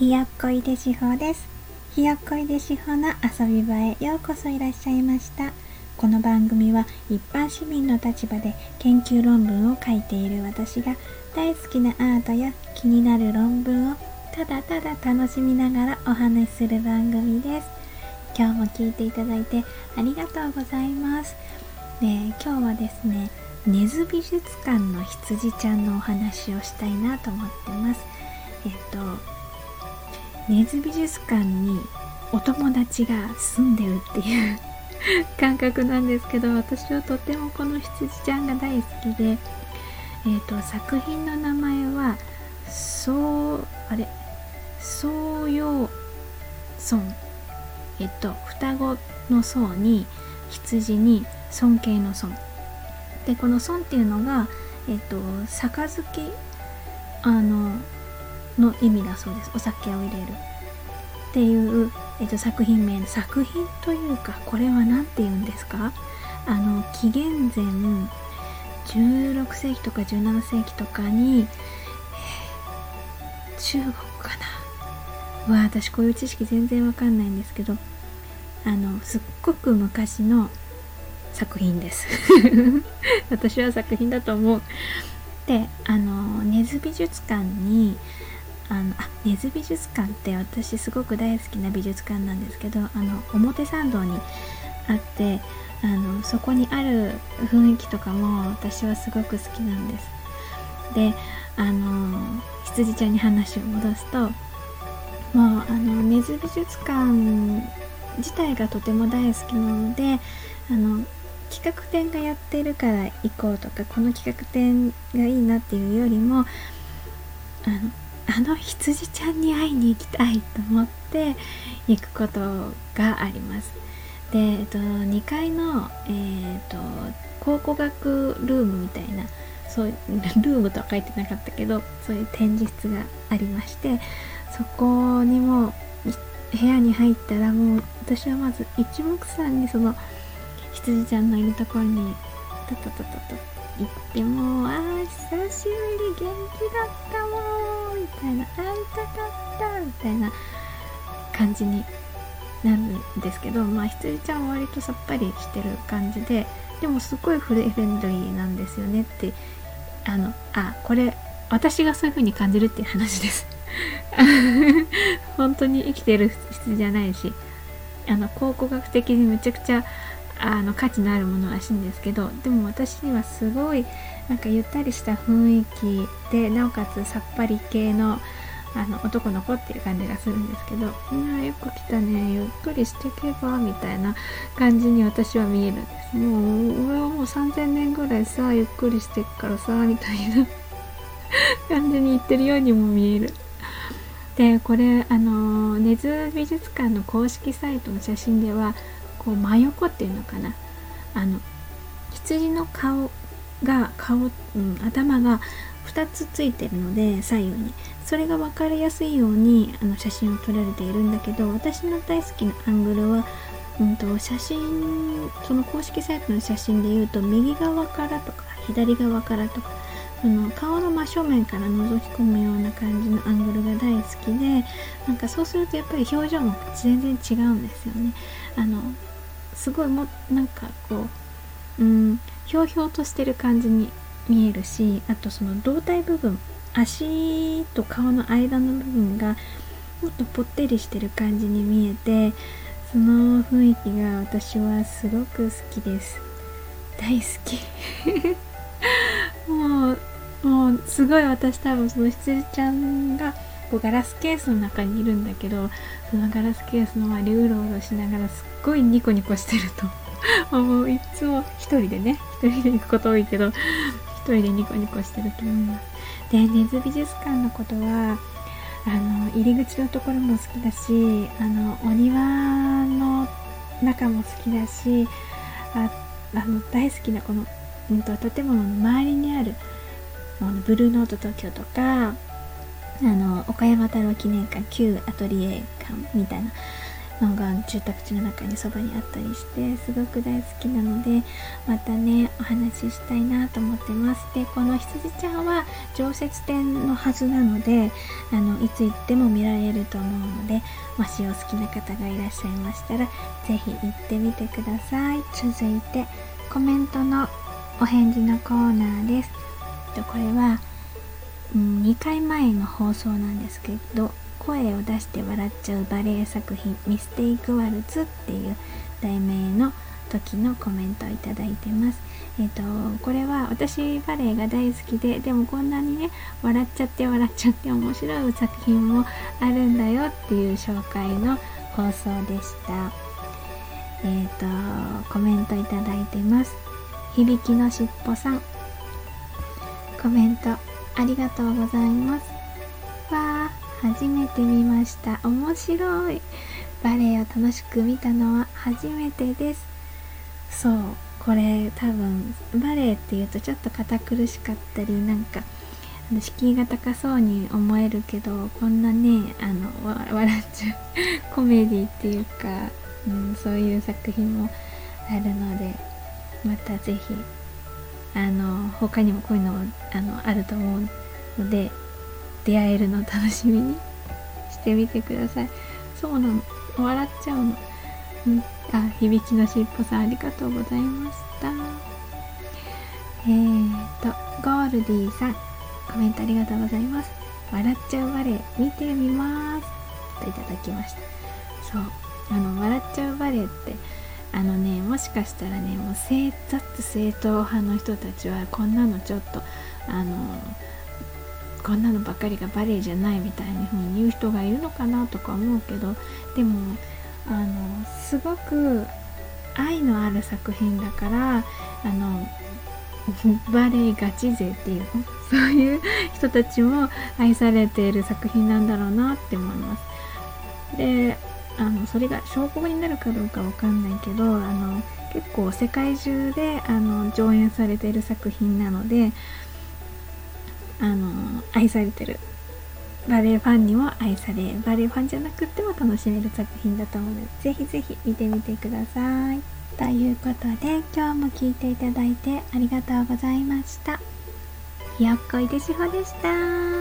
ひよっこいでしほです。ひよっこいでしほの遊び場へようこそいらっしゃいました。この番組は一般市民の立場で研究論文を書いている私が大好きなアートや気になる論文をただただ楽しみながらお話しする番組です。今日も聞いていただいてありがとうございます。で今日はですね根津美術館の羊ちゃんのお話をしたいなと思ってます。えっと根津美術館にお友達が住んでるっていう感覚なんですけど私はとてもこの羊ちゃんが大好きで、えーと、作品の名前は「そうあれ？創陽村」えっと双子の層に羊に尊敬の尊でこの尊っていうのがえっと杯？あのの意味だそうです。お酒を入れる。っていう、えっと、作品名作品というかこれは何て言うんですか？あの紀元前16世紀とか17世紀とかに、えー、中国かな？わ私こういう知識全然わかんないんですけどあのすっごく昔の作品です。私は作品だと思う。であの根津美術館にあのあ根津美術館って私すごく大好きな美術館なんですけどあの表参道にあってあのそこにある雰囲気とかも私はすごく好きなんです。であの羊ちゃんに話を戻すともうあの根津美術館自体がとても大好きなのであの企画展がやってるから行こうとかこの企画展がいいなっていうよりもあのあの羊ちゃんに会いに行きたいと思って行くことがあります。で、えっと、2階の、えー、っと考古学ルームみたいなそういうルームとは書いてなかったけどそういう展示室がありましてそこにも部屋に入ったらもう私はまず一目散にその羊ちゃんのいるところにタタタタタ行ってもああ久しぶり元気だったもんたいな会いたかったみたいな感じになるんですけどまあ羊ちゃんは割とさっぱりしてる感じででもすごいフレンドリーなんですよねってあのあこれ私がそういう風に感じるっていう話です。本当に生きてる羊じゃないしあの考古学的にめちゃくちゃあの価値のあるものらしいんですけどでも私にはすごいなんかゆったりした雰囲気でなおかつさっぱり系のあの男の子っていう感じがするんですけど「いやよく来たねゆっくりしてけば」みたいな感じに私は見えるんです。もう俺はもう3000年ぐらいさゆっくりしてっからさみたいな感じに言ってるようにも見える。でこれあの根津美術館の公式サイトの写真ではこう真横っていうのかな。あの羊の顔が顔、うん、頭が2つついてるので左右に。それが分かりやすいようにあの写真を撮られているんだけど私の大好きなアングルは、うんと、写真その公式サイトの写真で言うと右側からとか左側からとかその顔の真正面から覗き込むような感じのアングルが大好きでなんかそうするとやっぱり表情も全然違うんですよね。あのすごいもなんかこううんひょうひょうとしてる感じに見えるしあとその胴体部分足と顔の間の部分がもっとぽってりしてる感じに見えてその雰囲気が私はすごく好きです。大好き。もうもうすごい私多分その羊ちゃんがこうガラスケースの中にいるんだけどそのガラスケースの周りうろうろしながらすっごいニコニコしてると。もういつも一人でね一人で行くこと多いけど一人でニコニコしてると思いますで根津美術館のことはあの入り口のところも好きだしあのお庭の中も好きだしああの大好きなこの、うんと、建物の周りにあるブルーノート東京とか岡山太郎記念館旧アトリエ館みたいなのが住宅地の中にそばにあったりしてすごく大好きなのでまたねお話ししたいなと思ってます。でこの羊ちゃんは常設展のはずなのであのいつ行っても見られると思うのでもしお好きな方がいらっしゃいましたら是非行ってみてください。続いてコメントのお返事のコーナーです。これは、うん、2回前の放送なんですけど声を出して笑っちゃうバレエ作品「ミステイクワルツ」っていう題名の時のコメントをいただいてます。えっ、ー、とこれは私バレエが大好きででもこんなにね笑っちゃって笑っちゃって面白い作品もあるんだよっていう紹介の放送でした。えっ、ー、とコメントいただいてます。響きのしっぽさんコメントありがとうございます。わー初めて見ました。面白い。バレエを楽しく見たのは初めてです。そうこれ多分バレエっていうとちょっと堅苦しかったりなんか敷居が高そうに思えるけどこんなねあの笑っちゃう コメディっていうか、うん、そういう作品もあるのでまた是非他にもこういうのあのあると思うので出会えるの楽しみにしてみてください。そうなの。笑っちゃうの、うん、あ響きのしっぽさんありがとうございました。えーとゴールディさんコメントありがとうございます。笑っちゃうバレエ見てみます。といただきました。そう。あの笑っちゃうバレエってあのねもしかしたらねもう正雑正統派の人たちはこんなのちょっとあのこんなのばっかりがバレエじゃないみたいな風に言う人がいるのかなとか思うけどでもあのすごく愛のある作品だからあのバレエガチ勢っていうそういう人たちも愛されている作品なんだろうなって思います。であのそれが証拠になるかどうかわかんないけどあの結構世界中であの上演されている作品なのであの愛されてる。バレエファンにも愛されバレエファンじゃなくても楽しめる作品だと思うのでぜひぜひ見てみてください。ということで今日も聴いていただいてありがとうございました。ひよっこいでしほでした。